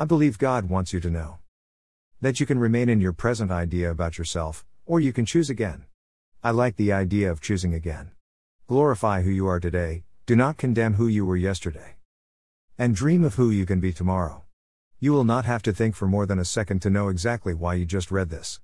I believe God wants you to know that you can remain in your present idea about yourself, or you can choose again. I like the idea of choosing again. Glorify who you are today, do not condemn who you were yesterday. And dream of who you can be tomorrow. You will not have to think for more than a second to know exactly why you just read this.